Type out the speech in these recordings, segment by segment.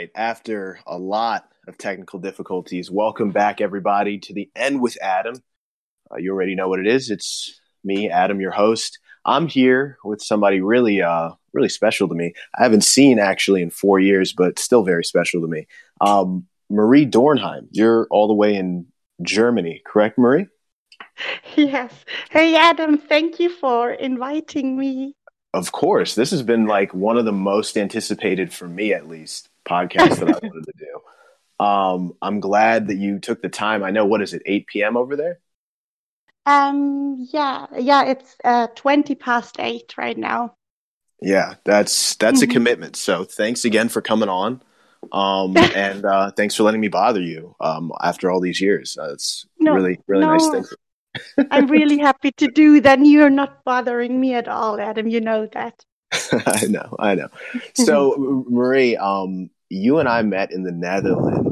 right. After a lot of technical difficulties, welcome back, everybody, to the End with Adam. Uh, you already know what it is. It's me, Adam, your host. I'm here with somebody really, uh, really special to me. I haven't seen actually in four years, but still very special to me. Um, Marie Dorheim. You're all the way in Germany, correct, Marie? Yes. Hey, Adam. Thank you for inviting me. Of course. This has been like one of the most anticipated for me, at least, podcasts that I wanted to do. Um, I'm glad that you took the time. I know, what is it, 8 p.m. over there? Um, yeah, yeah, it's uh, 20 past eight right now. Yeah, that's that's mm-hmm. a commitment. So thanks again for coming on. Um, and uh, thanks for letting me bother you um, after all these years. Uh, it's no, really, really no. nice thing. I'm really happy to do that. You're not bothering me at all, Adam. You know that. I know, I know. So, Marie, um, you and I met in the Netherlands.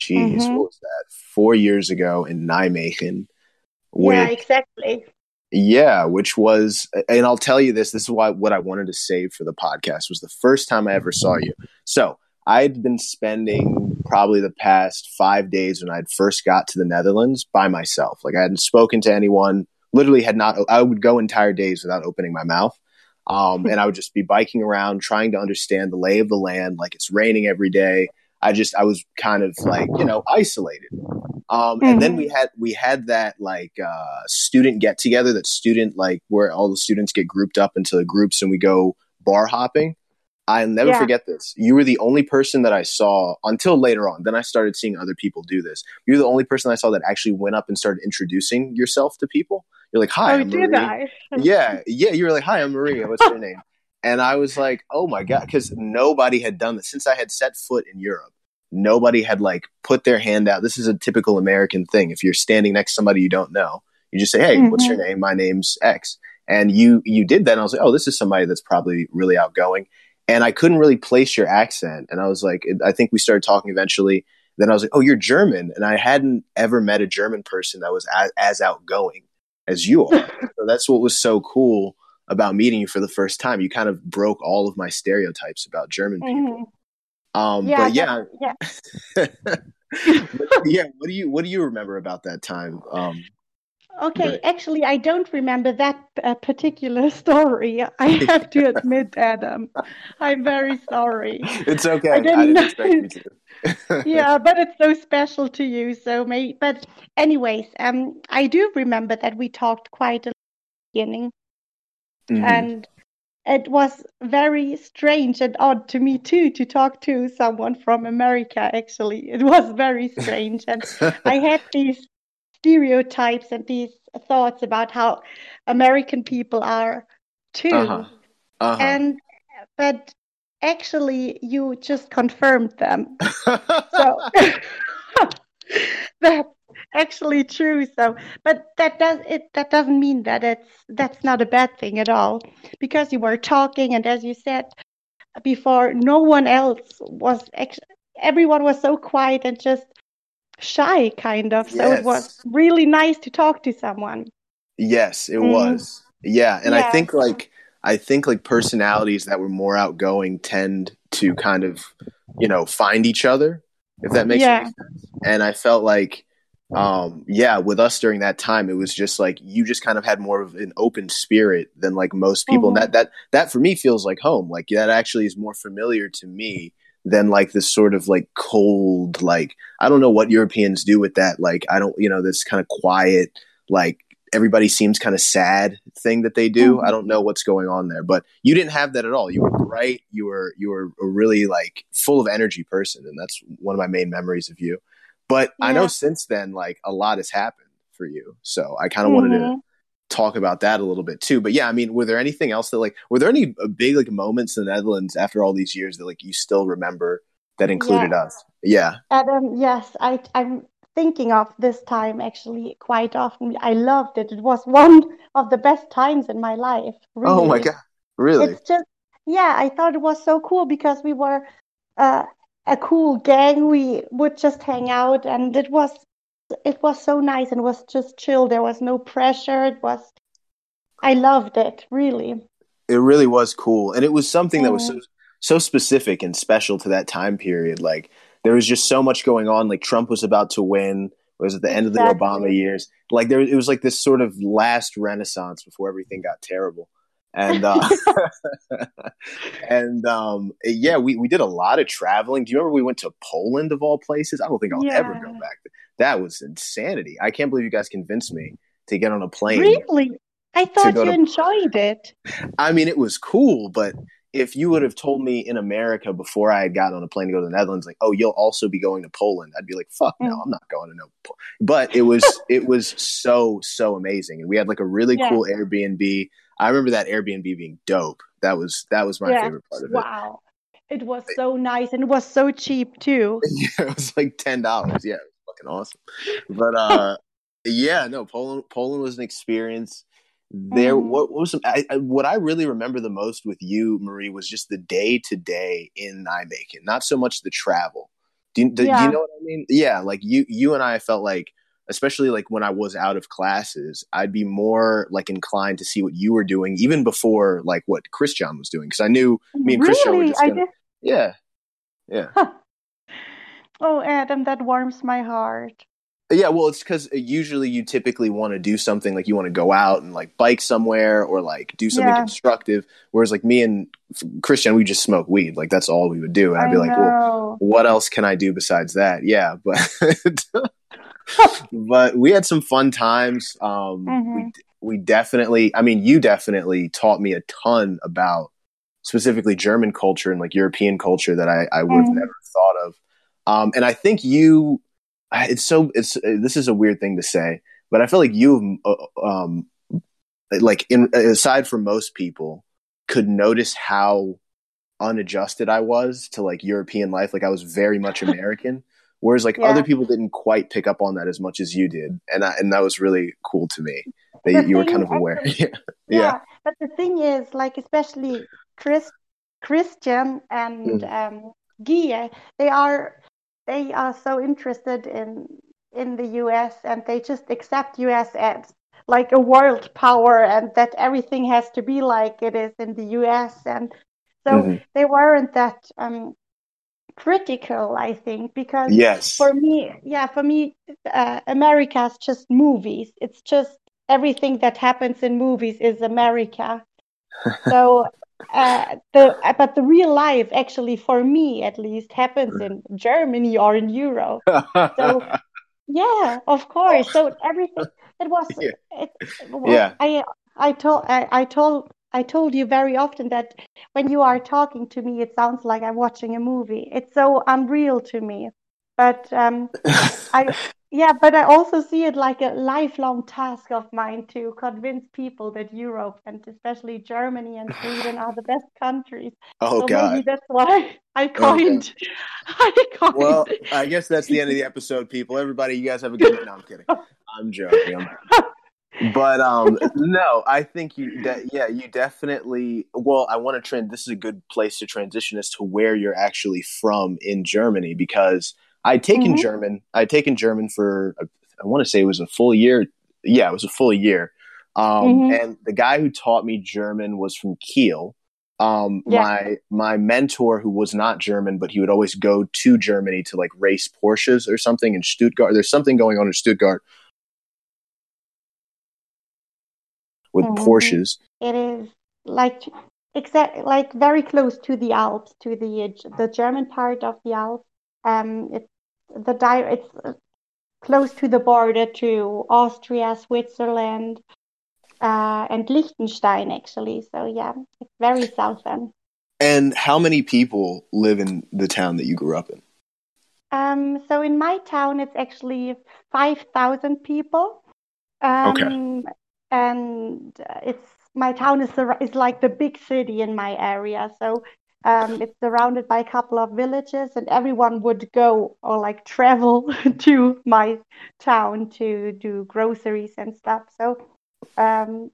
Jeez, mm-hmm. what was that? Four years ago in Nijmegen. Which, yeah, exactly. Yeah, which was, and I'll tell you this. This is why what I wanted to save for the podcast was the first time I ever saw you. So I'd been spending probably the past five days when I'd first got to the Netherlands by myself. Like I hadn't spoken to anyone, literally had not, I would go entire days without opening my mouth. Um, and I would just be biking around trying to understand the lay of the land. Like it's raining every day. I just, I was kind of like, you know, isolated. Um, and then we mm-hmm. had, we had that like, uh, student get together, that student, like where all the students get grouped up into groups and we go bar hopping. I'll never yeah. forget this. You were the only person that I saw until later on. Then I started seeing other people do this. You're the only person I saw that actually went up and started introducing yourself to people. You're like, "Hi, oh, I'm Marie." I? yeah, yeah. You were like, "Hi, I'm Maria. What's your name?" And I was like, "Oh my god!" Because nobody had done this since I had set foot in Europe. Nobody had like put their hand out. This is a typical American thing. If you're standing next to somebody you don't know, you just say, "Hey, mm-hmm. what's your name?" My name's X. And you you did that. And I was like, "Oh, this is somebody that's probably really outgoing." And I couldn't really place your accent. And I was like, I think we started talking eventually. Then I was like, oh, you're German. And I hadn't ever met a German person that was as, as outgoing as you are. so that's what was so cool about meeting you for the first time. You kind of broke all of my stereotypes about German people. Mm-hmm. Um, yeah, but yeah, yeah. yeah. What do you what do you remember about that time? Um, Okay, but... actually, I don't remember that uh, particular story. I have to admit, Adam. I'm very sorry. It's okay. I didn't, I didn't expect you to. yeah, but it's so special to you. So, may but anyways, um, I do remember that we talked quite a beginning, mm-hmm. and it was very strange and odd to me too to talk to someone from America. Actually, it was very strange, and I had these stereotypes and these thoughts about how American people are too. Uh-huh. Uh-huh. And but actually you just confirmed them. so that's actually true. So but that does it that doesn't mean that it's that's not a bad thing at all. Because you were talking and as you said before, no one else was actually everyone was so quiet and just shy kind of so yes. it was really nice to talk to someone yes it mm. was yeah and yeah. i think like i think like personalities that were more outgoing tend to kind of you know find each other if that makes yeah. sense and i felt like um yeah with us during that time it was just like you just kind of had more of an open spirit than like most people mm-hmm. and that that that for me feels like home like that actually is more familiar to me than like this sort of like cold like i don't know what europeans do with that like i don't you know this kind of quiet like everybody seems kind of sad thing that they do mm-hmm. i don't know what's going on there but you didn't have that at all you were bright you were you were a really like full of energy person and that's one of my main memories of you but yeah. i know since then like a lot has happened for you so i kind of mm-hmm. wanted to mm-hmm talk about that a little bit too. But yeah, I mean, were there anything else that like were there any uh, big like moments in the Netherlands after all these years that like you still remember that included yeah. us? Yeah. Adam, yes, I I'm thinking of this time actually quite often. I loved it. It was one of the best times in my life. Really. Oh my god. Really? It's just yeah, I thought it was so cool because we were uh, a cool gang. We would just hang out and it was it was so nice and was just chill. There was no pressure. It was I loved it, really. It really was cool. And it was something that was so, so specific and special to that time period. Like, there was just so much going on. Like, Trump was about to win. It was at the end of the Obama years. Like, there, it was like this sort of last renaissance before everything got terrible and uh, and um, yeah, we, we did a lot of traveling. Do you remember we went to Poland of all places? I don't think I'll yeah. ever go back. That was insanity. I can't believe you guys convinced me to get on a plane. Really, I thought you to... enjoyed it. I mean, it was cool, but if you would have told me in America before I had gotten on a plane to go to the Netherlands, like, oh, you'll also be going to Poland, I'd be like, fuck no, mm. I'm not going to no. Po-. But it was it was so so amazing, and we had like a really yeah. cool Airbnb I remember that Airbnb being dope. That was that was my yeah. favorite part of it. Wow. It was so nice and it was so cheap too. yeah, it was like ten dollars. Yeah, fucking awesome. But uh yeah, no, Poland Poland was an experience. There mm. what, what, was some, I, I, what I really remember the most with you, Marie, was just the day to day in Nijmegen, not so much the travel. Do you, do, yeah. do you know what I mean? Yeah, like you you and I felt like especially like when I was out of classes, I'd be more like inclined to see what you were doing even before like what Christian was doing because I knew me and really? Christian were just gonna, yeah, yeah. Huh. Oh, Adam, that warms my heart. Yeah, well, it's because usually you typically want to do something like you want to go out and like bike somewhere or like do something yeah. constructive. Whereas like me and Christian, we just smoke weed. Like that's all we would do. And I'd be I like, know. well, what else can I do besides that? Yeah, but but we had some fun times. Um, mm-hmm. We we definitely, I mean, you definitely taught me a ton about specifically German culture and like European culture that I, I would have mm-hmm. never thought of. Um, and I think you, it's so it's this is a weird thing to say, but I feel like you, uh, um, like in aside from most people, could notice how unadjusted I was to like European life. Like I was very much American. Whereas like yeah. other people didn't quite pick up on that as much as you did, and I, and that was really cool to me that you were kind of aware. yeah. yeah. but the thing is, like especially Chris, Christian and mm. um, Guy, they are they are so interested in in the U.S. and they just accept U.S. as like a world power and that everything has to be like it is in the U.S. and so mm-hmm. they weren't that um, critical i think because yes for me yeah for me uh, america's just movies it's just everything that happens in movies is america so uh, the but the real life actually for me at least happens in germany or in europe so yeah of course so everything it was yeah, it, yeah. i i told I, I told I told you very often that when you are talking to me, it sounds like I'm watching a movie. It's so unreal to me. But um, I, yeah, but I also see it like a lifelong task of mine to convince people that Europe and especially Germany and Sweden are the best countries. Oh so God! Maybe that's why I coined. Okay. I coined. Well, I guess that's the end of the episode, people. Everybody, you guys have a good. No, I'm kidding. I'm joking. I'm but um no i think you de- yeah you definitely well i want to trend this is a good place to transition as to where you're actually from in germany because i'd taken mm-hmm. german i'd taken german for i want to say it was a full year yeah it was a full year um mm-hmm. and the guy who taught me german was from kiel um yeah. my my mentor who was not german but he would always go to germany to like race porsches or something in stuttgart there's something going on in stuttgart with mm-hmm. Porsches. It is like exact like very close to the Alps, to the the German part of the Alps. Um, it's the di- it's uh, close to the border to Austria, Switzerland, uh, and Liechtenstein actually. So yeah, it's very southern. And how many people live in the town that you grew up in? Um, so in my town, it's actually five thousand people. Um, okay and it's my town is is like the big city in my area. So um, it's surrounded by a couple of villages, and everyone would go or like travel to my town to do groceries and stuff. So um,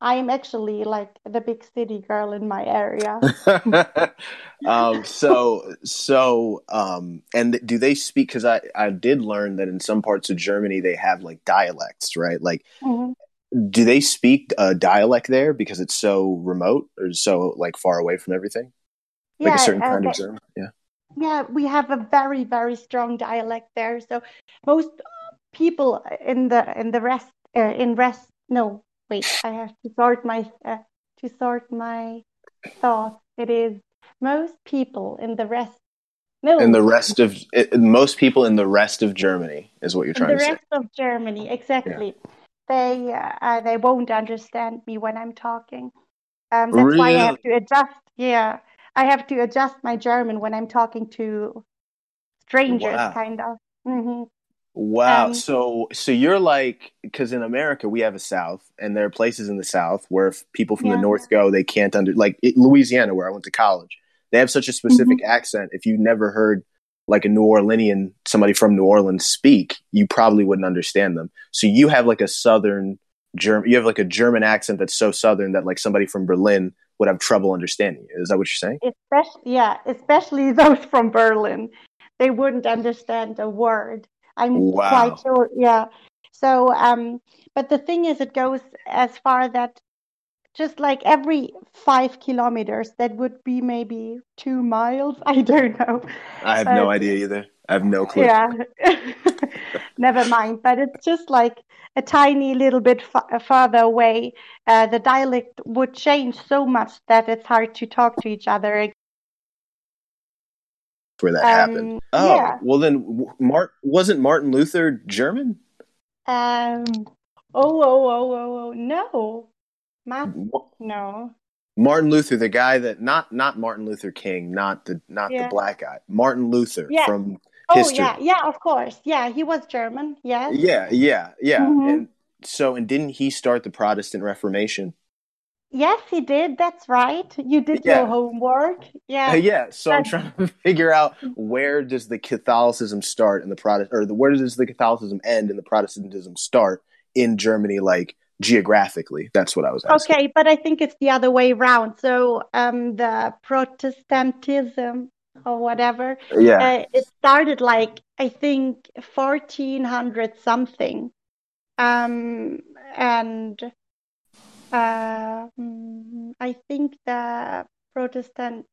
I'm actually like the big city girl in my area. um, so, so, um, and do they speak? Because I, I did learn that in some parts of Germany they have like dialects, right? Like, mm-hmm do they speak a dialect there because it's so remote or so like far away from everything? Like Yeah, a certain uh, kind of German? Yeah. yeah, we have a very, very strong dialect there. So most people in the in the rest uh, in rest. No, wait, I have to sort my uh, to sort my thoughts. It is most people in the rest. No, in the rest of it, most people in the rest of Germany is what you're trying to say. The rest of Germany, exactly. They uh, they won't understand me when I'm talking. Um, that's why I have to adjust. Yeah, I have to adjust my German when I'm talking to strangers, Wow. kind of. hmm Wow. Um, so so you're like because in America we have a South and there are places in the South where if people from the North go they can't under like it, Louisiana where I went to college they have such a specific Mm-hmm. accent if you never heard like a New Orleanian somebody from New Orleans speak you probably wouldn't understand them. So you have like a Southern German you have like a German accent that's so Southern that like somebody from Berlin would have trouble understanding you. Is that what you're saying? Especially, yeah, especially those from Berlin, they wouldn't understand a word. I'm Wow. quite sure. Yeah. So, um, but the thing is, it goes as far that just like every five kilometers, that would be maybe two miles. I don't know. I have no Uh, idea either. I have no clue. Yeah. Never mind. But it's just like a tiny little bit f- further away. Uh, the dialect would change so much that it's hard to talk to each other where that Um, happened. Oh, yeah. well then, Mart wasn't Martin Luther German? Um. Oh, oh, oh, oh, oh. No. Ma- no. Martin Luther, the guy that not not Martin Luther King, not the not Yeah. the black guy. Martin Luther Yeah. from Oh, history. yeah, yeah. Of course. Yeah, he was German. Yeah. yeah, yeah, yeah. Mhm. And so, and didn't he start the Protestant Reformation? Yes, he did. That's right. You did Yeah. your homework. Yeah. Uh, yeah. So I'm trying to figure out where does the Catholicism start and the Protest, or the, where does the Catholicism end and the Protestantism start in Germany, like geographically? That's what I was asking. Okay, but I think it's the other way around. So, um, the Protestantism or whatever, Yeah. uh, it started like I think 1400 something, um, and uh, I think the Protestant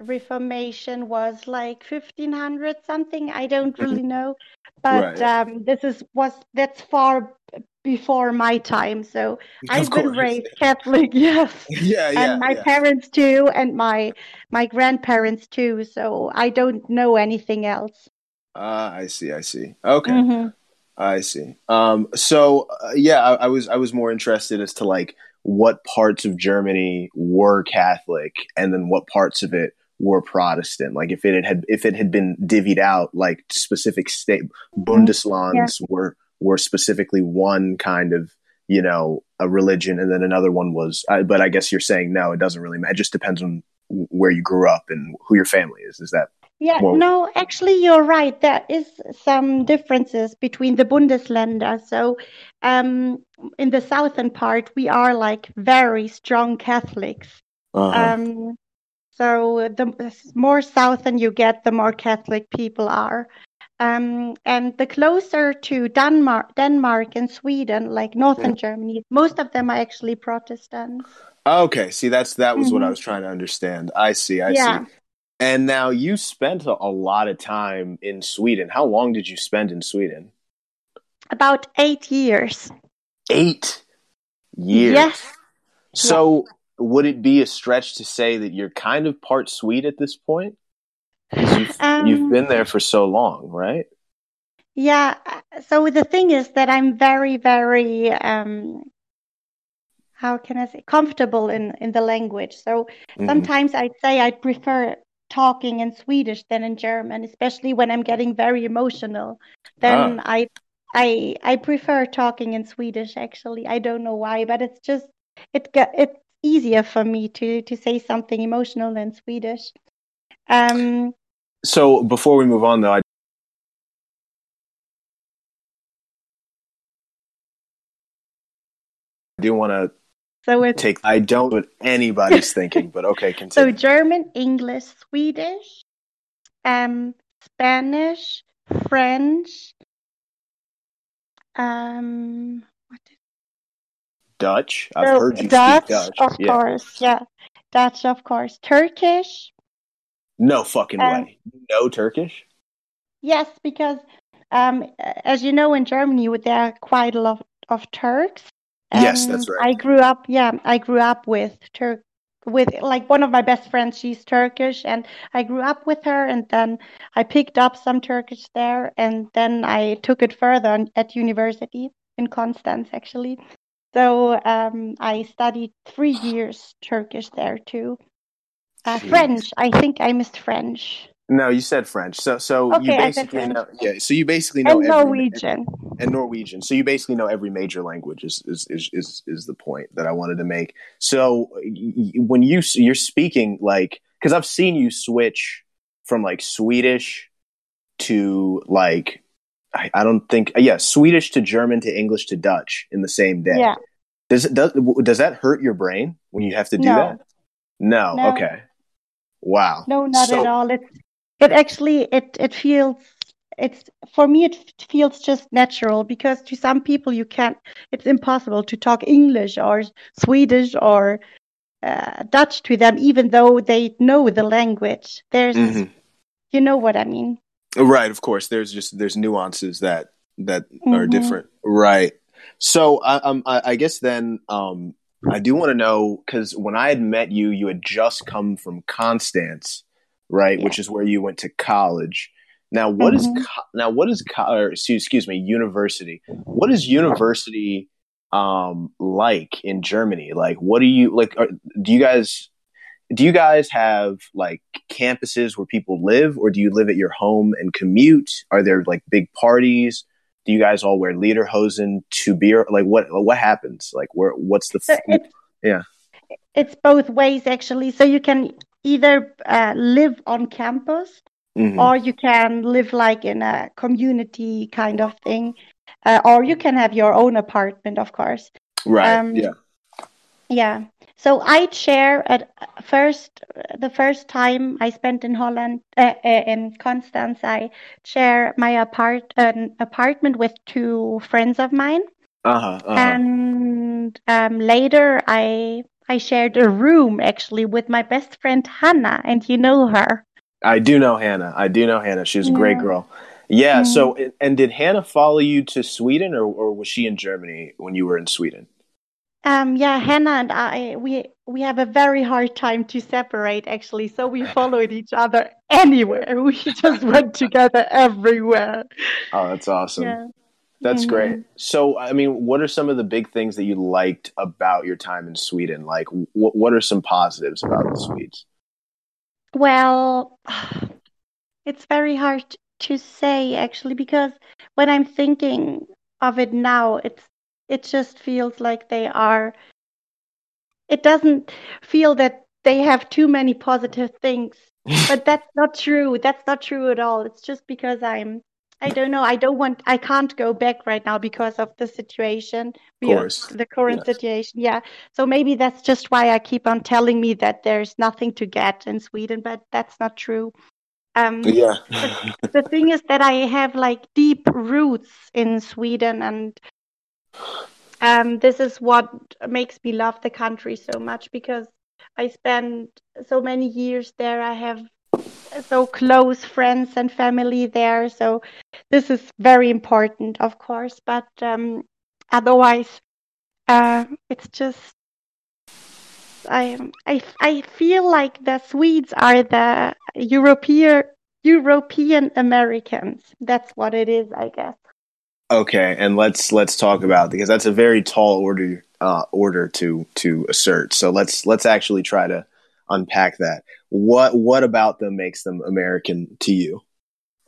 Reformation was like 1500 something. I don't really know, but Right. um, this is was that's far before my time. So I've been raised Catholic, yes, yeah, yeah. and my yeah. parents too, and my my grandparents too. So I don't know anything else. Ah, I see. I see. Okay, Mhm. I see. Um, so uh, yeah, I, I was I was more interested as to like what parts of Germany were Catholic, and then what parts of it were Protestant. Like if it had if it had been divvied out, like specific state Bundeslands were were specifically one kind of you know a religion, and then another one was. I, but I guess you're saying no, it doesn't really matter. It just depends on where you grew up and who your family is. Is that Yeah, Well- no, actually, you're right. There is some differences between the Bundesländer. So, um, in the southern part, we are like very strong Catholics. uh Um, so the more southern you get, the more Catholic people are. Um, and the closer to Denmark, Denmark and Sweden, like northern Germany, most of them are actually Protestants. Okay, see that's that was what I Mhm. was trying to understand. I see, I Yeah. see. And now you spent a, a lot of time in Sweden. How long did you spend in Sweden? About eight years. 8 years. Yes. So would it be a stretch to say that you're kind of part Swede at this point? You've, you've Um, been there for so long, right? Yeah, uh, so the thing is that I'm very, very, um, how can I say, comfortable in in the language. So Mhm. sometimes I'd say I'd prefer talking in Swedish than in German, especially when I'm getting very emotional. Then I I I prefer talking in Swedish actually. I don't know why, but it's just it it's easier for me to to say something emotional in Swedish. Um, So before we move on, though, I do want to so it's take. I don't know what anybody's thinking, but okay, continue. So. German, English, Swedish, um, Spanish, French, um, what did, Dutch. I've so, heard you Dutch, speak Dutch. Of yeah. course, yeah. Dutch, of course. Turkish. No fucking um, way. No Turkish? Yes, because um, as you know, in Germany, there are quite a lot of Turks. yes, that's right. I grew up, yeah, I grew up with Turk, with like one of my best friends. She's Turkish, and I grew up with her. And then I picked up some Turkish there, and then I took it further at university in Constance, actually. So um, I studied three years Turkish there too. Uh, French, I think I missed French. No, you said French. So, so okay, you basically know, yeah. So you basically know and every, Norwegian and Norwegian. So you basically know every major language. Is is is is, is the point that I wanted to make. So when you you're speaking like because I've seen you switch from like Swedish to like I, I don't think yeah Swedish to German to English to Dutch in the same day. Yeah. Does it does does that hurt your brain when you have to do no. that? No. no. Okay. Wow. No, not so, at all. It's it actually it it feels it's for me it feels just natural because to some people you can't it's impossible to talk english or swedish or uh, dutch to them even though they know the language there's mm-hmm. you know what i mean right of course there's just there's nuances that that mm-hmm. are different right so I, um, I, I guess then um, I do want to know because when I had met you, you had just come from Constance, right, yeah. which is where you went to college. Now, what mm-hmm. is now what is or, excuse me university? What is university um, like in Germany? Like, what do you like? Are, do you guys do you guys have like campuses where people live, or do you live at your home and commute? Are there like big parties? Do you guys all wear lederhosen to beer? Like what what happens? Like where what's the so yeah? It's both ways actually. So you can either uh, live on campus mm-hmm. or you can live like in a community kind of thing, uh, or you can have your own apartment, of course. Right. Um, yeah. Yeah. So I share at first the first time I spent in Holland uh, uh, in Constance. I share my apart an apartment with two friends of mine. Uh-huh, uh-huh. And um, later I I shared a room actually with my best friend Hannah, and you know her. I do know Hannah. I do know Hannah. She's a yeah. great girl. Yeah. Mm-hmm. So, and did Hannah follow you to Sweden, or, or was she in Germany when you were in Sweden? Um, yeah, Hannah and I, we we have a very hard time to separate actually. So we followed each other anywhere. We just went together everywhere. Oh, that's awesome. Yeah. That's mm-hmm. great. So, I mean, what are some of the big things that you liked about your time in Sweden? Like, what what are some positives about the Swedes? Well, it's very hard to say actually because when I'm thinking of it now, it's it just feels like they are it doesn't feel that they have too many positive things. But that's not true. That's not true at all. It's just because i'm i don't know. I don't want i can't go back right now because of the situation of course. the current yes. situation. Yeah. So maybe that's just why i keep on telling me that there's nothing to get in sweden but that's not true. Um, yeah. the, the thing is that I have like deep roots in Sweden, and um, this is what makes me love the country so much because I spent so many years there. I have so close friends and family there. So this is very important, of course. But um, otherwise, uh, it's just I, I I feel like the Swedes are the European European Americans. That's what it is, I guess. Okay, and let's let's talk about because that's a very tall order uh, order to to assert. So let's let's actually try to unpack that. What what about them makes them American to you?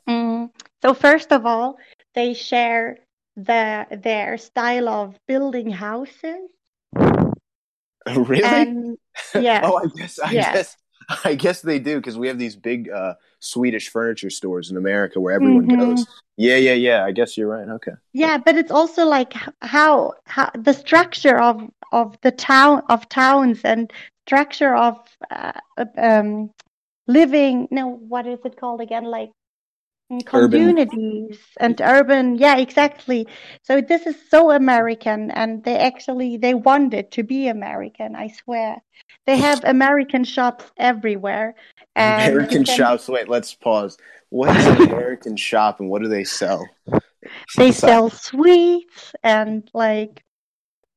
Mm, so first of all, they share the their style of building houses. Really? And, yeah. oh, I guess I guess I guess they do because we have these big uh, Swedish furniture stores in America where everyone mm-hmm. goes. Yeah, yeah, yeah. I guess you're right. Okay. Yeah, but it's also like how how the structure of of the town of towns and structure of uh, um, living. No, what is it called again? Like communities urban. and urban yeah exactly. So this is so american and they actually they want it to be american i swear. They have american shops everywhere american can... shops wait let's pause. What is an american shop and what do they sell? They sell sweets and like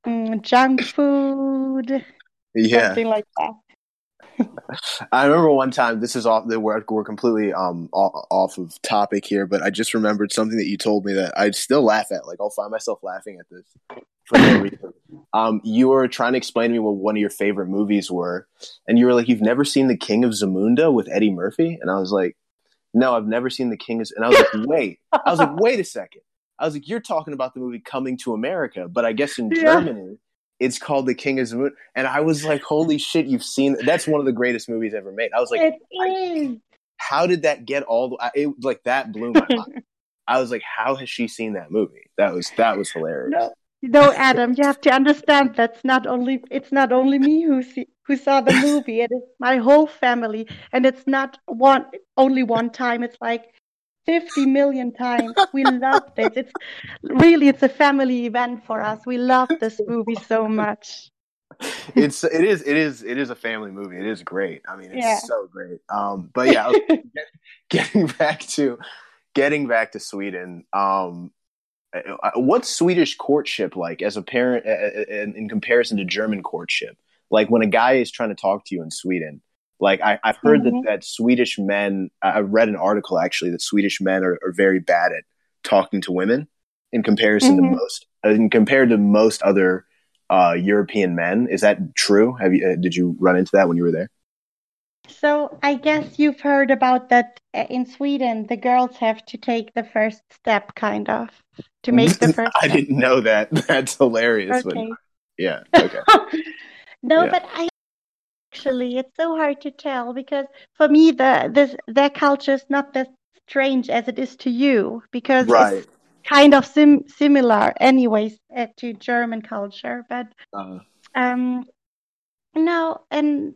mm, junk food yeah. something like that I remember one time. This is off. We're we're completely um off of topic here, but I just remembered something that you told me that I'd still laugh at. Like I'll find myself laughing at this for no reason. Um, you were trying to explain to me what one of your favorite movies were, and you were like, "You've never seen The King of Zamunda with Eddie Murphy?" And I was like, "No, I've never seen The King of." And I was like, "Wait," I was like, "Wait a second. I was like, "You're talking about the movie Coming to America," but I guess in yeah. Germany it's called The King of the Moon, and I was like, "Holy shit, you've seen that's one of the greatest movies ever made." I was like, "How did that get all the?" It, like that blew my mind. I was like, "How has she seen that movie?" That was that was hilarious. No, no, Adam, you have to understand that's not only it's not only me who see, who saw the movie. It is my whole family, and it's not one only one time. It's like 50 million times. We love this. It's really it's a family event for us. We love this movie so much. it's it is it is it is a family movie. It is great. I mean, it's yeah. so great. Um, but yeah, getting back to getting back to Sweden. Um, what's Swedish courtship like as a parent in, in comparison to German courtship? Like when a guy is trying to talk to you in Sweden, like I, have heard mm-hmm. that, that Swedish men, I read an article actually that Swedish men are, are very bad at talking to women in comparison mm-hmm. to most, uh, in compared to most other uh, European men. Is that true? Have you, uh, did you run into that when you were there? So I guess you've heard about that uh, in Sweden, the girls have to take the first step, kind of, to make the first. I step. didn't know that. That's hilarious. Okay. But, yeah. Okay. no, yeah. but I actually it's so hard to tell because for me the this their culture is not that strange as it is to you because right. it's kind of sim- similar anyways uh, to german culture but uh-huh. um no and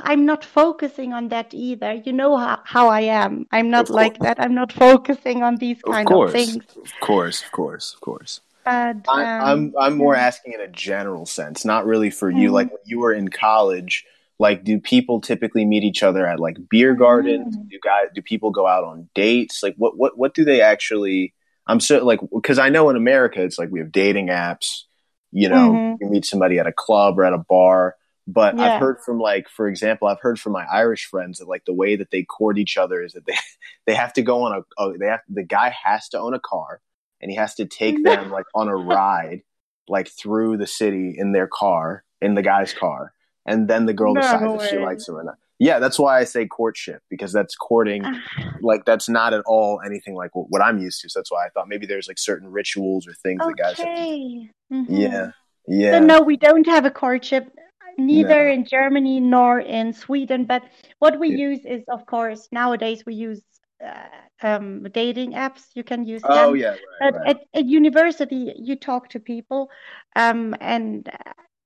i'm not focusing on that either you know how, how i am i'm not like that i'm not focusing on these kind of, of things of course of course of course but, um, I, am I'm, I'm more asking in a general sense, not really for you. Mm-hmm. Like when you were in college, like do people typically meet each other at like beer gardens mm. do guys do people go out on dates like what what what do they actually i'm so like because i know in america it's like we have dating apps you know mm-hmm. you meet somebody at a club or at a bar but yeah. i've heard from like for example i've heard from my irish friends that like the way that they court each other is that they they have to go on a, a they have the guy has to own a car and he has to take them like on a ride like through the city in their car in the guy's car and then the girl no decides way. if she likes him or not. Yeah, that's why I say courtship because that's courting. like that's not at all anything like what, I'm used to. So that's why I thought maybe there's like certain rituals or things okay. that guys. To, mm-hmm. Yeah, yeah. So no, we don't have a courtship neither no. in Germany nor in Sweden. But what we yeah. use is, of course, nowadays we use uh, um, dating apps. You can use oh, them. Oh yeah, right, but right. At, at, university, you talk to people, um, and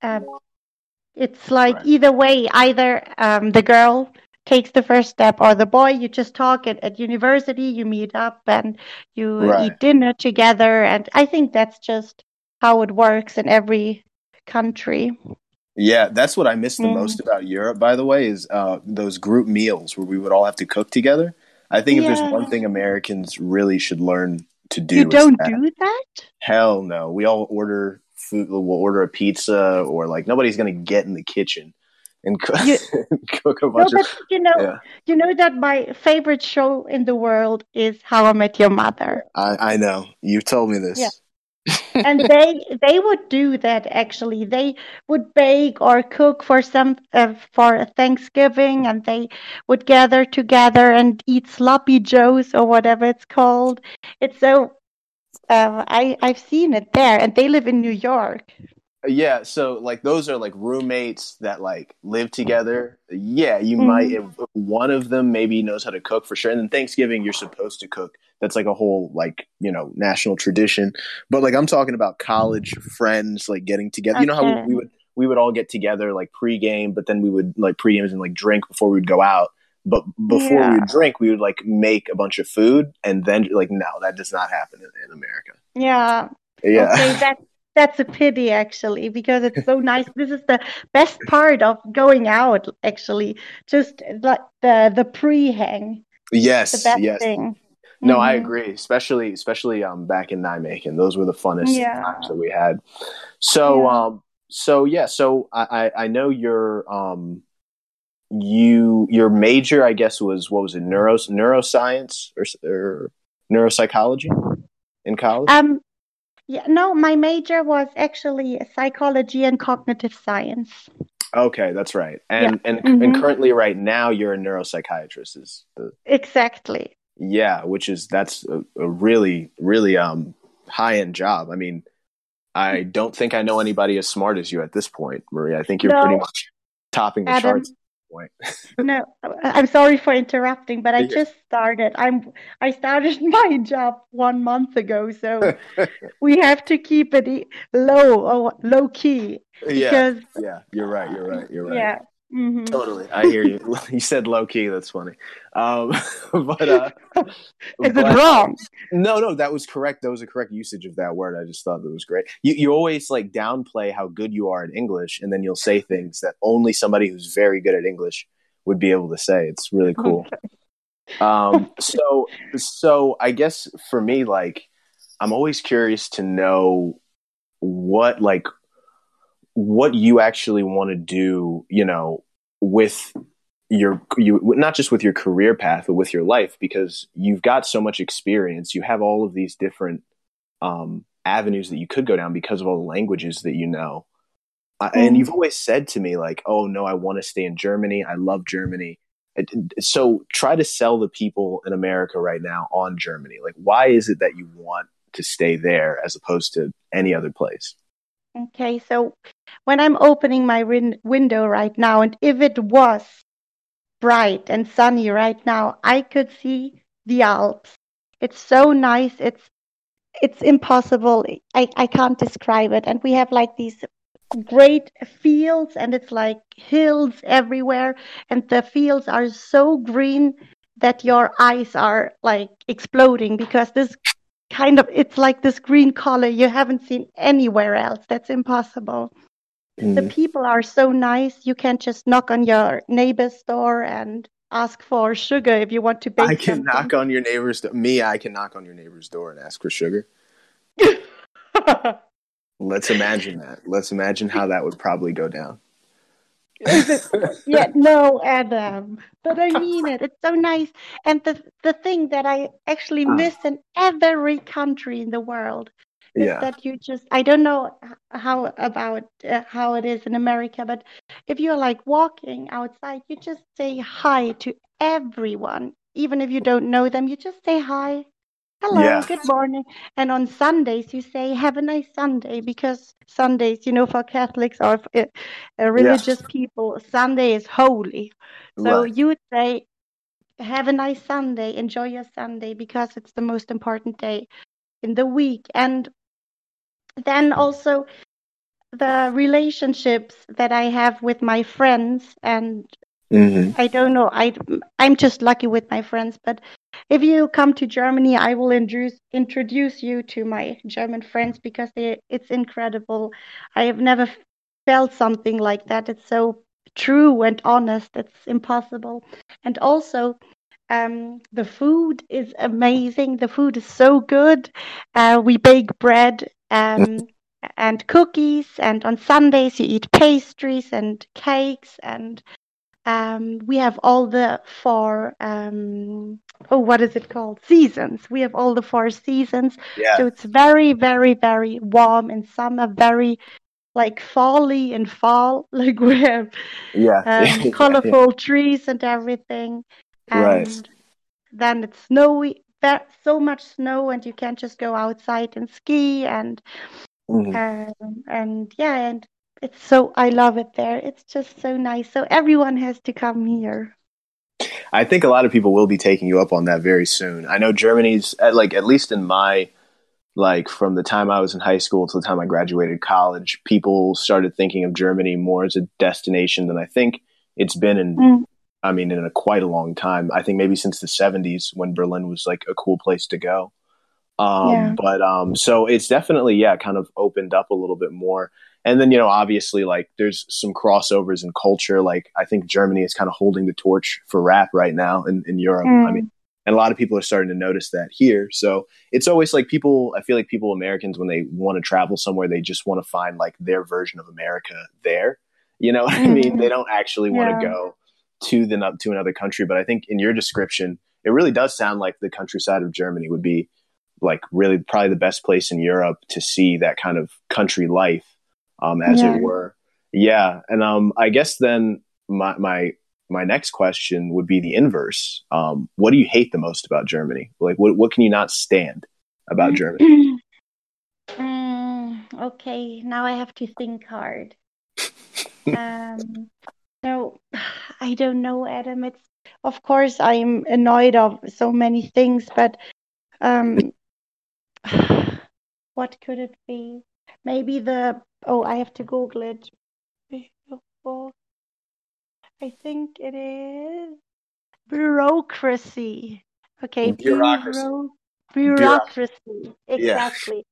uh, it's like right. either way, either um, the girl takes the first step or the boy. You just talk at, at university, you meet up and you right. eat dinner together. And I think that's just how it works in every country. Yeah, that's what I miss the mm. most about Europe, by the way, is uh, those group meals where we would all have to cook together. I think yeah. if there's one thing Americans really should learn to do, you don't do that. Hell no, we all order food. We'll order a pizza, or like nobody's gonna get in the kitchen and cook, you, cook a bunch no, of. You know, yeah. you know that my favorite show in the world is How I Met Your Mother. I, I know you've told me this. Yeah. and they they would do that actually they would bake or cook for some uh, for thanksgiving and they would gather together and eat sloppy joes or whatever it's called it's so um, I I've seen it there, and they live in New York. Yeah, so like those are like roommates that like live together. Yeah, you mm-hmm. might if one of them maybe knows how to cook for sure. And then Thanksgiving you're supposed to cook. That's like a whole like, you know, national tradition. But like I'm talking about college friends like getting together. Okay. You know how we, we, would we would all get together like pregame, but then we would like pregame and like drink before we would go out. But before yeah. we would drink, we would like make a bunch of food, and then like no, that does not happen in, in America. Yeah. Yeah. Okay, that that's a pity actually because it's so nice. This is the best part of going out actually. Just like the the pre hang. Yes. The best yes. thing. No, mm-hmm. I agree. Especially, especially um, back in Nijmegen, those were the funnest yeah. times that we had. So, yeah. um, so yeah, so I, I, I know your um, you your major, I guess, was what was it, neuro neuroscience or, or neuropsychology in college? Um, yeah, no, my major was actually psychology and cognitive science. Okay, that's right. And yeah. and mm-hmm. and currently, right now, you're a neuropsychiatrist. Is the exactly yeah, which is that's a, a really really um high end job. I mean, I don't think I know anybody as smart as you at this point, Maria. I think you're no, pretty much topping the Adam, charts. Point. no, I'm sorry for interrupting, but I just started. I'm I started my job one month ago, so we have to keep it low or low key. Because, yeah, yeah, you're right. You're right. You're right. Yeah, Mm-hmm. Totally, I hear you. you said low key. That's funny. Um, but uh, is but, it wrong? No, no, that was correct. That was a correct usage of that word. I just thought that was great. You you always like downplay how good you are in English, and then you'll say things that only somebody who's very good at English would be able to say. It's really cool. Okay. um, so so I guess for me, like, I'm always curious to know what like what you actually want to do, you know, with your you not just with your career path but with your life because you've got so much experience you have all of these different um, avenues that you could go down because of all the languages that you know. Mm. and you've always said to me like oh no i want to stay in germany. I love germany. So try to sell the people in america right now on germany. Like why is it that you want to stay there as opposed to any other place Okay, so when I'm opening my win- window right now, and if it was bright and sunny right now, I could see the Alps. It's so nice. It's it's impossible. I, I can't describe it. And we have like these great fields and it's like hills everywhere and the fields are so green that your eyes are like exploding because this kind of it's like this green color you haven't seen anywhere else. That's impossible. Mm. the people are so nice. You can't just knock on your neighbor's door and ask for sugar if you want to bake i can something. knock on your neighbor's door me i can knock on your neighbor's door and ask for sugar. Let's imagine that. Let's imagine how that would probably go down yeah, no, Adam. But I mean it. It's so nice. And the the thing that I actually ah. miss in every country in the world is yeah. that you just I don't know how about uh, how it is in America, but if you're like walking outside, you just say hi to everyone, even if you don't know them. You just say hi hello, yeah. good morning. And on Sundays, you say, have a nice Sunday, because Sundays, you know, for Catholics or for, uh, religious people, Sunday is holy. So right. you would say, have a nice Sunday, enjoy your Sunday, because it's the most important day in the week. And then also, the relationships that I have with my friends and Mm-hmm. I don't know. I I'm just lucky with my friends, but if you come to Germany, I will introduce introduce you to my German friends because they, it's incredible. I have never felt something like that. It's so true and honest. It's impossible. And also, um, the food is amazing. The food is so good. Uh, we bake bread um, and cookies, and on Sundays you eat pastries and cakes and um, we have all the four um, oh what is it called seasons we have all the four seasons yeah. so it's very very very warm in summer very like folly in fall like we have yeah, um, colorful yeah. trees and everything and right. then it's snowy so much snow and you can't just go outside and ski and mm-hmm. um, and yeah and it's so I love it there. It's just so nice. So everyone has to come here. I think a lot of people will be taking you up on that very soon. I know Germany's like at least in my like from the time I was in high school to the time I graduated college, people started thinking of Germany more as a destination than I think it's been in mm. I mean, in a quite a long time. I think maybe since the 70s when Berlin was like a cool place to go. Um, yeah. But um, so it's definitely, yeah, kind of opened up a little bit more. And then, you know, obviously, like there's some crossovers in culture. Like I think Germany is kind of holding the torch for rap right now in, in Europe. Mm. I mean, and a lot of people are starting to notice that here. So it's always like people, I feel like people, Americans, when they want to travel somewhere, they just want to find like their version of America there. You know what mm-hmm. I mean? They don't actually want to go to the to another country. But I think in your description, it really does sound like the countryside of Germany would be like really probably the best place in Europe to see that kind of country life, um, as yeah. it were. Yeah, and um, I guess then my my my next question would be the inverse. Um, what do you hate the most about Germany? Like, what what can you not stand about Germany? Mm, okay, now I have to think hard. um, no, I don't know, Adam. It's of course I'm annoyed of so many things, but um, what could it be? Maybe the oh, I have to Google it. I think it is bureaucracy. Okay, bureaucracy. Bureau- bureaucracy. Exactly. Yeah.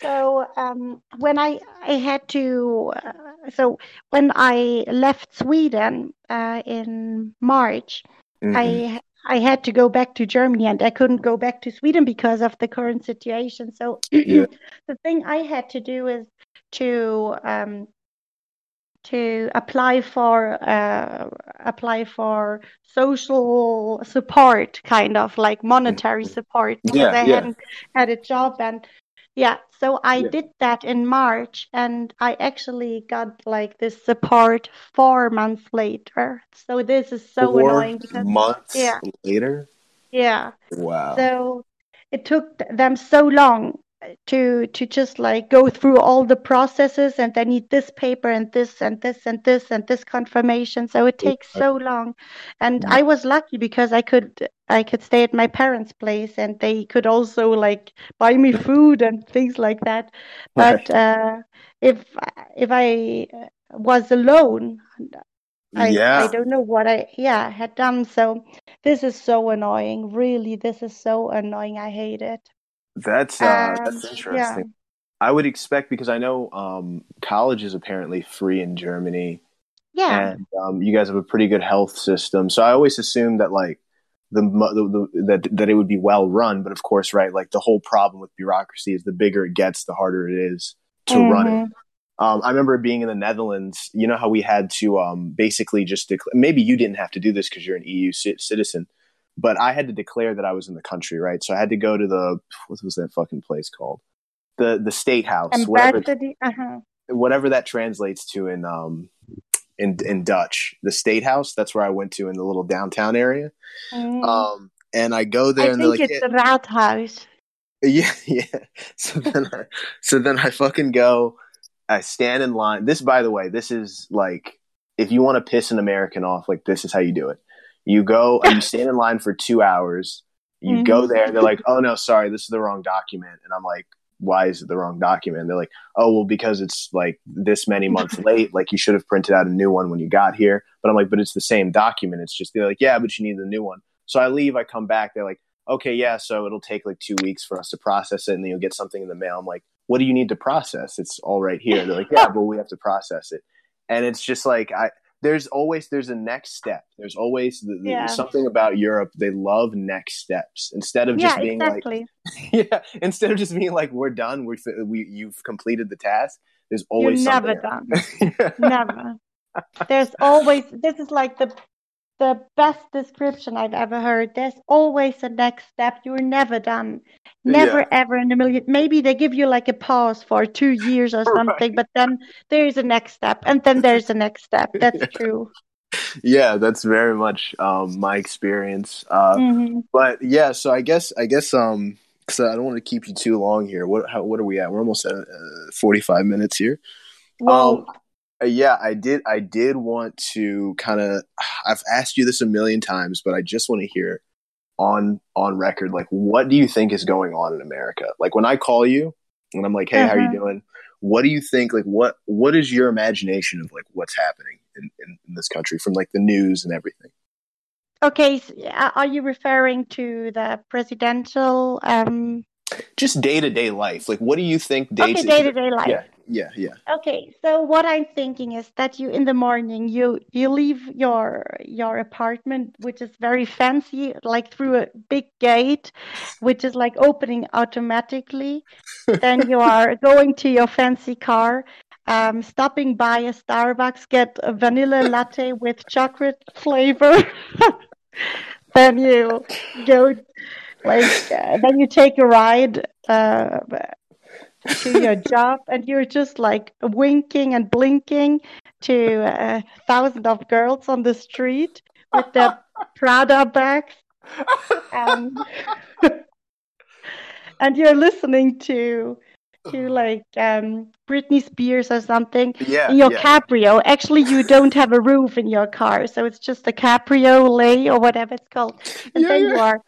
So um, when I I had to uh, so when I left Sweden uh, in March, mm-hmm. I I had to go back to Germany and I couldn't go back to Sweden because of the current situation. So yeah. the thing I had to do is to um, to apply for uh, apply for social support, kind of like monetary support, because yeah, I yeah. hadn't had a job and yeah. So I yeah. did that in March, and I actually got like this support four months later. So this is so four annoying because months yeah. later. Yeah. Wow. So it took them so long to to just like go through all the processes and I need this paper and this and this and this and this confirmation. So it takes so long. And I was lucky because I could I could stay at my parents' place and they could also like buy me food and things like that. But uh, if if I was alone, I, yeah. I don't know what I yeah had done. So this is so annoying. Really, this is so annoying. I hate it. That's uh, um, that's interesting. Yeah. I would expect because I know um, college is apparently free in Germany. Yeah, and um, you guys have a pretty good health system. So I always assumed that like the, the, the, that that it would be well run. But of course, right, like the whole problem with bureaucracy is the bigger it gets, the harder it is to mm-hmm. run it. Mm-hmm. Um, I remember being in the Netherlands. You know how we had to um, basically just declare. Maybe you didn't have to do this because you're an EU c- citizen, but I had to declare that I was in the country, right? So I had to go to the what was that fucking place called? The the state house, whatever, uh-huh. whatever that translates to in um in in Dutch. The state house. That's where I went to in the little downtown area. Mm. Um, and I go there, I and think like, it's yeah. the Rathaus. Yeah, yeah. So then, I, so then I fucking go. I stand in line. This, by the way, this is like if you want to piss an American off, like this is how you do it. You go and you stand in line for two hours. You mm-hmm. go there, and they're like, "Oh no, sorry, this is the wrong document." And I'm like, "Why is it the wrong document?" And they're like, "Oh well, because it's like this many months late. Like you should have printed out a new one when you got here." But I'm like, "But it's the same document. It's just they're like, yeah, but you need the new one." So I leave. I come back. They're like, "Okay, yeah, so it'll take like two weeks for us to process it, and then you'll get something in the mail." I'm like, "What do you need to process? It's all right here." They're like, "Yeah, but we have to process it." And it's just like I there's always there's a next step. There's always the, yeah. something about Europe. They love next steps instead of just yeah, being exactly. like, yeah, instead of just being like, we're done. We we you've completed the task. There's always You're never done. never. There's always this is like the the best description I've ever heard. There's always a next step. You're never done. Never yeah. ever in a million. Maybe they give you like a pause for two years or something, right. but then there's a next step, and then there's a next step. That's yeah. true. Yeah, that's very much um, my experience. Uh, mm-hmm. But yeah, so I guess I guess um, because I don't want to keep you too long here. What how, what are we at? We're almost at uh, forty five minutes here. Well, um, uh, yeah, I did. I did want to kind of. I've asked you this a million times, but I just want to hear on on record. Like, what do you think is going on in America? Like, when I call you and I'm like, "Hey, uh-huh. how are you doing?" What do you think? Like, what what is your imagination of like what's happening in, in, in this country from like the news and everything? Okay, so are you referring to the presidential? Um... Just day to day life. Like, what do you think? Day okay, day to day life. Yeah, yeah, yeah. Okay, so what I'm thinking is that you in the morning you you leave your your apartment, which is very fancy, like through a big gate, which is like opening automatically. then you are going to your fancy car, um, stopping by a Starbucks, get a vanilla latte with chocolate flavor. then you go like uh, then you take a ride uh, to your job and you're just like winking and blinking to a thousand of girls on the street with their prada bags um, and you're listening to to like um, Britney Spears or something yeah, in your yeah. Cabrio. Actually, you don't have a roof in your car, so it's just a cabriolet or whatever it's called. And yeah, then you are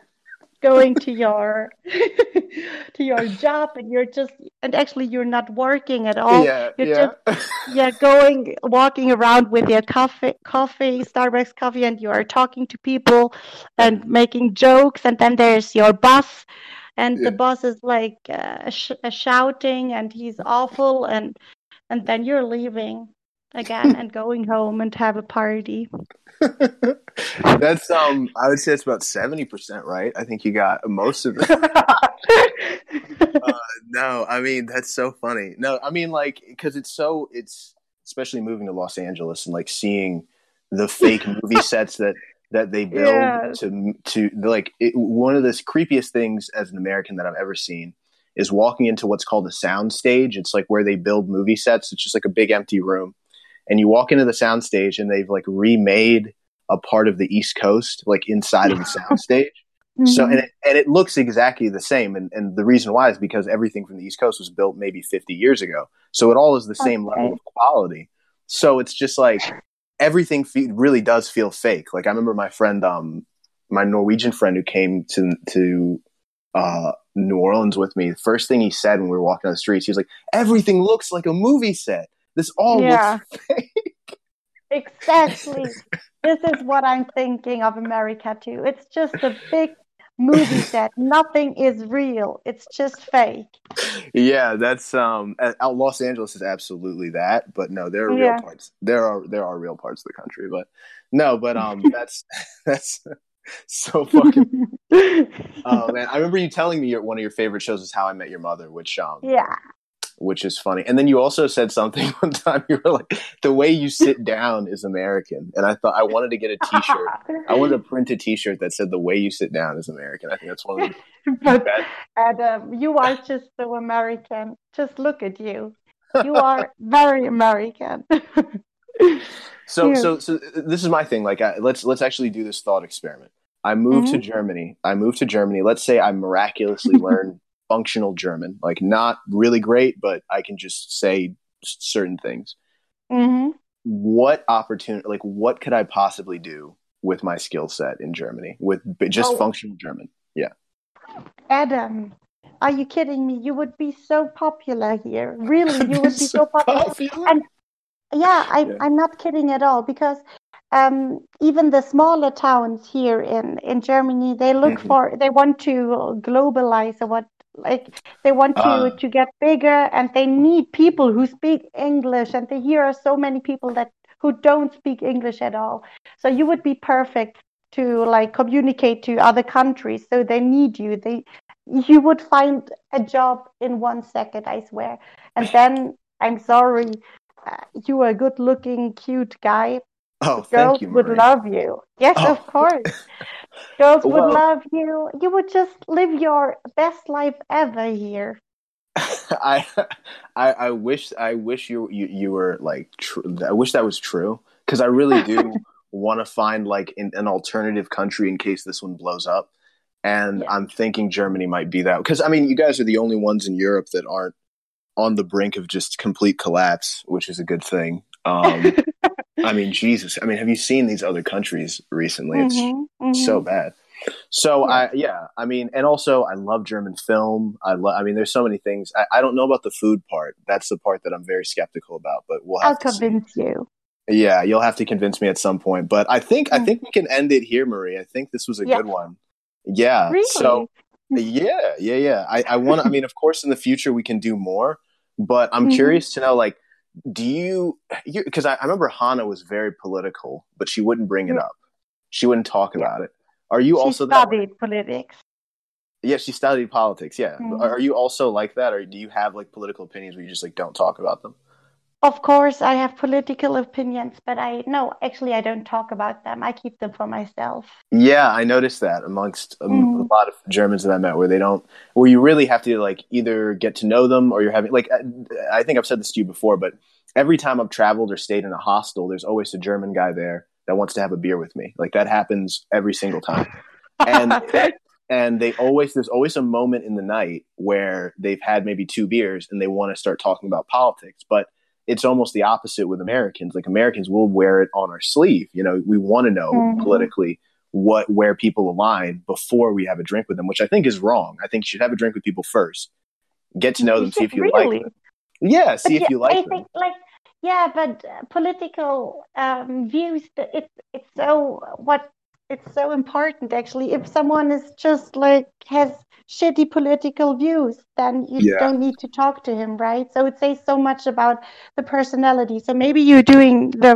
going to your to your job, and you're just and actually you're not working at all. Yeah, you're yeah. Just, yeah, going walking around with your coffee, coffee, Starbucks coffee, and you are talking to people and making jokes. And then there's your boss and yeah. the boss is like uh, sh- shouting and he's awful and and then you're leaving again and going home and have a party that's um i would say it's about 70% right i think you got most of it uh, no i mean that's so funny no i mean like because it's so it's especially moving to los angeles and like seeing the fake movie sets that that they build yeah. to to like it, one of the creepiest things as an American that I've ever seen is walking into what's called a sound stage. It's like where they build movie sets. It's just like a big empty room, and you walk into the soundstage and they've like remade a part of the East Coast like inside of the soundstage. Mm-hmm. So and it, and it looks exactly the same, and and the reason why is because everything from the East Coast was built maybe 50 years ago, so it all is the same level of quality. So it's just like everything fe- really does feel fake. Like I remember my friend, um, my Norwegian friend who came to to uh, New Orleans with me. The first thing he said when we were walking on the streets, he was like, "Everything looks like a movie set. This all yeah. looks fake." Exactly. this is what I'm thinking of America too. It's just a big movie set. Nothing is real. It's just fake. Yeah, that's um Los Angeles is absolutely that, but no, there are yeah. real parts. There are there are real parts of the country, but no, but um that's that's so fucking Oh man, I remember you telling me your, one of your favorite shows is How I Met Your Mother, which um Yeah which is funny. And then you also said something one time. You were like, "The way you sit down is American," and I thought I wanted to get a T-shirt. I wanted to print a T-shirt that said, "The way you sit down is American." I think that's one of the. but Adam, you are just so American. Just look at you. You are very American. so, so, so this is my thing. Like, I, let's let's actually do this thought experiment. I moved mm-hmm. to Germany. I moved to Germany. Let's say I miraculously learn functional German, like not really great, but I can just say certain things. Mm-hmm. What opportunity, like, what could I possibly do with my skill set in Germany with just oh. functional German? Yeah. Adam, are you kidding me? You would be so popular here. Really, you would be so, so popular. popular. And yeah, I, yeah. I'm not kidding at all because um, even the smaller towns here in, in Germany, they look mm-hmm. for, they want to globalize or what like they want to uh, to get bigger and they need people who speak english and they, here are so many people that who don't speak english at all. So you would be perfect to like communicate to other countries so they need you. They you would find a job in one second i swear. And then i'm sorry uh, you are a good looking cute guy Oh, girls you, would love you. Yes, oh. of course. girls well, would love you. You would just live your best life ever here. I, I, I wish, I wish you, you, you were like, tr- I wish that was true because I really do want to find like an, an, alternative country in case this one blows up. And yeah. I'm thinking Germany might be that because I mean, you guys are the only ones in Europe that aren't on the brink of just complete collapse, which is a good thing. Um, I mean, Jesus. I mean, have you seen these other countries recently? It's mm-hmm, mm-hmm. so bad. So yeah. I yeah, I mean, and also I love German film. I love. I mean, there's so many things. I, I, don't know about the food part. That's the part that I'm very skeptical about. But we'll. I'll convince see. you. Yeah, you'll have to convince me at some point. But I think I think we can end it here, Marie. I think this was a Yeah. good one. Yeah. Really? So yeah, yeah, yeah. I, I want. I mean, of course, in the future we can do more. But I'm Mhm. curious to know, like, do you? Because I, I remember Hannah was very political, but she wouldn't bring it up. She wouldn't talk Yeah. about it. Are you she also that? studied politics. Yeah, she studied politics. Yeah. Mhm. Are you also like that, or do you have like political opinions where you just like don't talk about them? Of course, I have political opinions, but I no, actually, I don't talk about them. I keep them for myself. Yeah, I noticed that amongst um, Mhm. a lot of Germans that I met, where they don't, where you really have to like either get to know them or you're having like, I, I think I've said this to you before, but every time I've traveled or stayed in a hostel, there's always a German guy there that wants to have a beer with me. Like that happens every single time. And and they always there's always a moment in the night where they've had maybe two beers and they want to start talking about politics but it's almost the opposite with americans. Like americans will wear it on our sleeve. You know we want to know Mhm. politically what where people align before we have a drink with them which i think is wrong. I think you should have a drink with people first. Get to know them see if you really? like them. Yeah see But if you like I them. think like yeah, but uh, political um, views it's it's so what it's so important actually. If someone is just like has shitty political views, then you Yeah. don't need to talk to him, right? So it says so much about the personality. So maybe you're doing the